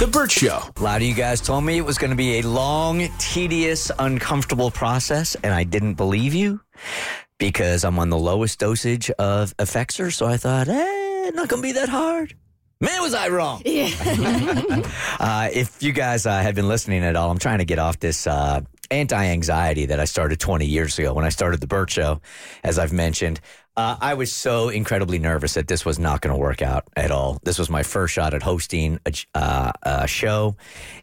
The Bert Show. A lot of you guys told me it was going to be a long, tedious, uncomfortable process, and I didn't believe you because I'm on the lowest dosage of Effexor. So I thought, eh, not going to be that hard. Man, was I wrong. Yeah. Uh, if you guys uh, have been listening at all, I'm trying to get off this uh, anti anxiety that I started 20 years ago when I started the Bert Show, as I've mentioned. Uh, I was so incredibly nervous that this was not going to work out at all. This was my first shot at hosting a, uh, a show,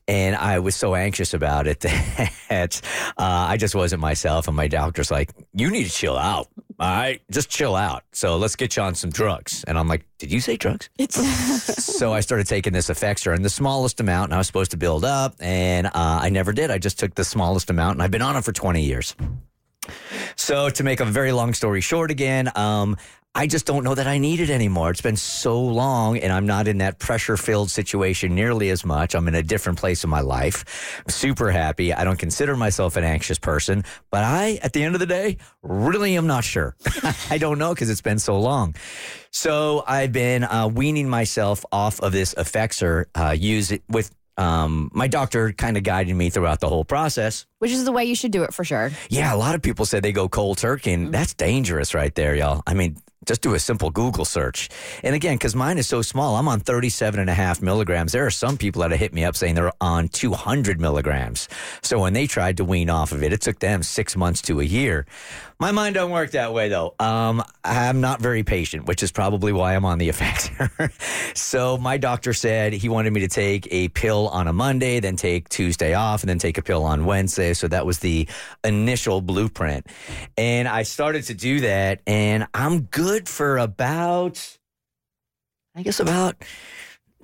and I was so anxious about it that uh, I just wasn't myself. And my doctor's like, "You need to chill out. All right, just chill out. So let's get you on some drugs." And I'm like, "Did you say drugs?" so I started taking this Effexor in the smallest amount, and I was supposed to build up, and uh, I never did. I just took the smallest amount, and I've been on it for 20 years. So to make a very long story short, again, um, I just don't know that I need it anymore. It's been so long, and I'm not in that pressure filled situation nearly as much. I'm in a different place in my life. I'm super happy. I don't consider myself an anxious person, but I, at the end of the day, really am not sure. I don't know because it's been so long. So I've been uh, weaning myself off of this Effexor, uh, use it with um, my doctor kind of guided me throughout the whole process. Which is the way you should do it for sure. Yeah, a lot of people said they go cold turkey, and that's dangerous right there, y'all. I mean, just do a simple Google search. And again, because mine is so small, I'm on 37 and a half milligrams. There are some people that have hit me up saying they're on 200 milligrams. So when they tried to wean off of it, it took them six months to a year. My mind don't work that way though. Um, I'm not very patient, which is probably why I'm on the Effexor. so my doctor said he wanted me to take a pill on a Monday, then take Tuesday off, and then take a pill on Wednesday. So that was the initial blueprint. And I started to do that, and I'm good for about, I guess, about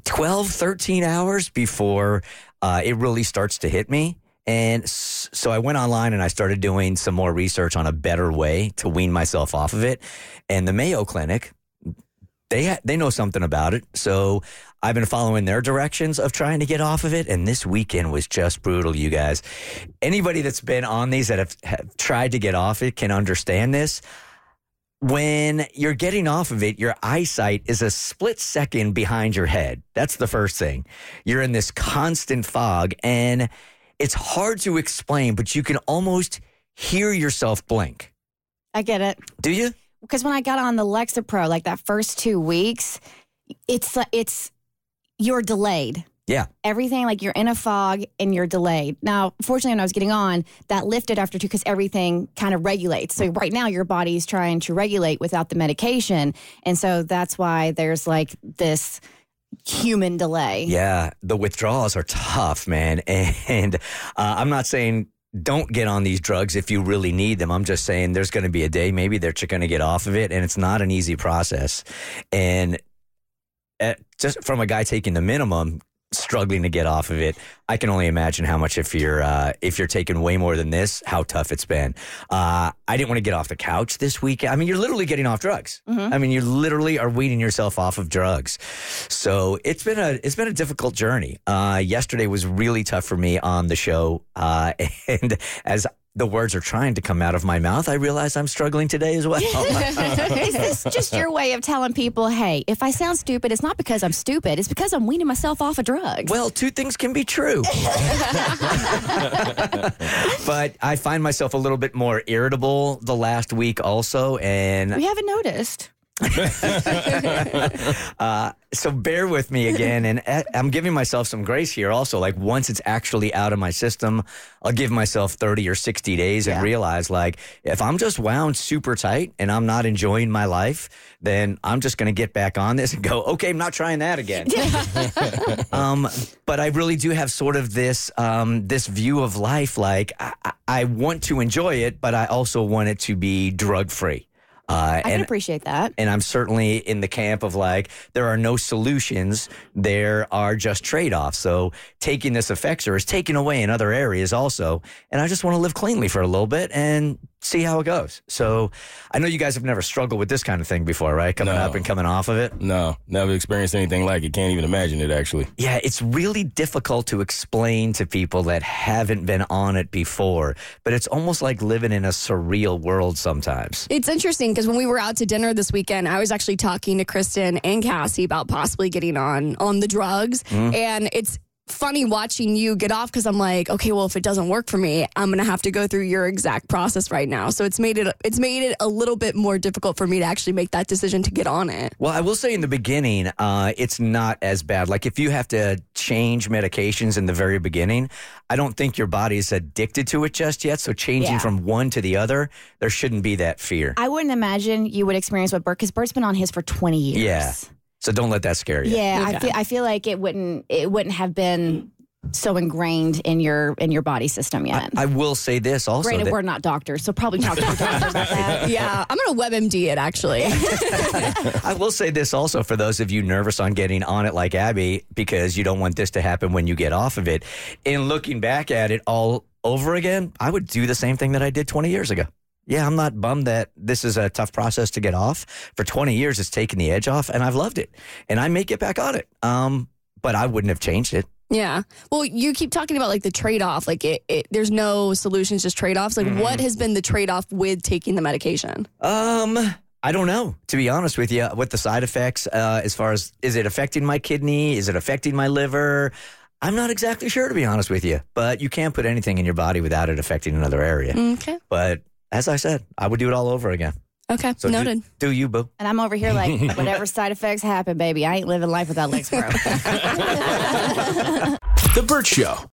12, 13 hours before uh, it really starts to hit me. And so I went online and I started doing some more research on a better way to wean myself off of it. And the Mayo Clinic, they ha- they know something about it. So I've been following their directions of trying to get off of it. And this weekend was just brutal, you guys. Anybody that's been on these that have, have tried to get off it can understand this. When you're getting off of it, your eyesight is a split second behind your head. That's the first thing. You're in this constant fog, and it's hard to explain, but you can almost hear yourself blink. I get it. Do you? Because when I got on the Lexapro, like that first two weeks, it's it's you're delayed. Yeah. Everything like you're in a fog and you're delayed. Now, fortunately, when I was getting on, that lifted after two because everything kind of regulates. So right now, your body's trying to regulate without the medication, and so that's why there's like this human delay. Yeah, the withdrawals are tough, man. And uh, I'm not saying don't get on these drugs if you really need them. I'm just saying there's going to be a day maybe that you're going to get off of it, and it's not an easy process. And at, just from a guy taking the minimum, struggling to get off of it, I can only imagine how much if you're uh, if you're taking way more than this, how tough it's been. Uh, I didn't want to get off the couch this week. I mean, you're literally getting off drugs. I mean, you literally are weaning yourself off of drugs. So it's been a it's been a difficult journey. Uh, yesterday was really tough for me on the show, uh, and as the words are trying to come out of my mouth, I realize I'm struggling today as well. Is this just your way of telling people, hey, if I sound stupid, it's not because I'm stupid, it's because I'm weaning myself off of drugs? Well, two things can be true. but I find myself a little bit more irritable the last week also. And we haven't noticed. uh, so bear with me again. And uh, I'm giving myself some grace here also. Like once it's actually out of my system, I'll give myself 30 or 60 days and realize like if I'm just wound super tight and I'm not enjoying my life, then I'm just going to get back on this and go, okay, I'm not trying that again. um, but I really do have sort of this um, this view of life. Like I- I want to enjoy it, but I also want it to be drug free. Uh, I can and appreciate that. and I'm certainly in the camp of like there are no solutions, there are just trade offs. So taking this Effexor is taken away in other areas also, and I just want to live cleanly for a little bit and see how it goes. So I know you guys have never struggled with this kind of thing before, right? Coming No. up and coming off of it. No, never experienced anything like it. Can't even imagine it actually. Yeah, it's really difficult to explain to people that haven't been on it before, but it's almost like living in a surreal world sometimes. It's interesting because when we were out to dinner this weekend, I was actually talking to Kristen and Cassie about possibly getting on on the drugs, mm. and it's funny watching you get off because I'm like, okay, well, if it doesn't work for me, I'm gonna have to go through your exact process right now. So it's made it it's made it a little bit more difficult for me to actually make that decision to get on it. Well, I will say in the beginning, uh, it's not as bad. Like if you have to change medications in the very beginning, I don't think your body is addicted to it just yet. So changing Yeah. from one to the other, there shouldn't be that fear. I wouldn't imagine you would experience what Bert because Bert's been on his for 20 years. Yeah. So don't let that scare you. Yeah, I feel I feel like it wouldn't it wouldn't have been so ingrained in your in your body system yet. I will say this also. Granted, that- we're not doctors, so probably talk to your doctor about that. Yeah, I'm gonna WebMD it actually. I will say this also for those of you nervous on getting on it like Abby because you don't want this to happen when you get off of it. In looking back at it all over again, I would do the same thing that I did 20 years ago. Yeah, I'm not bummed that this is a tough process to get off. For 20 years, it's taken the edge off, and I've loved it. And I may get back on it, um, but I wouldn't have changed it. Yeah. Well, you keep talking about like the trade off. Like it, it, there's no solutions, just trade offs. Like what has been the trade off with taking the medication? Um, I don't know, to be honest with you, what the side effects, uh, as far as is it affecting my kidney? Is it affecting my liver? I'm not exactly sure, to be honest with you. But you can't put anything in your body without it affecting another area. Okay. But as I said, I would do it all over again. Okay. So do- Noted. Do, you, boo? And I'm over here like, whatever side effects happen, baby, I ain't living life without Lexapro. The Bert Show.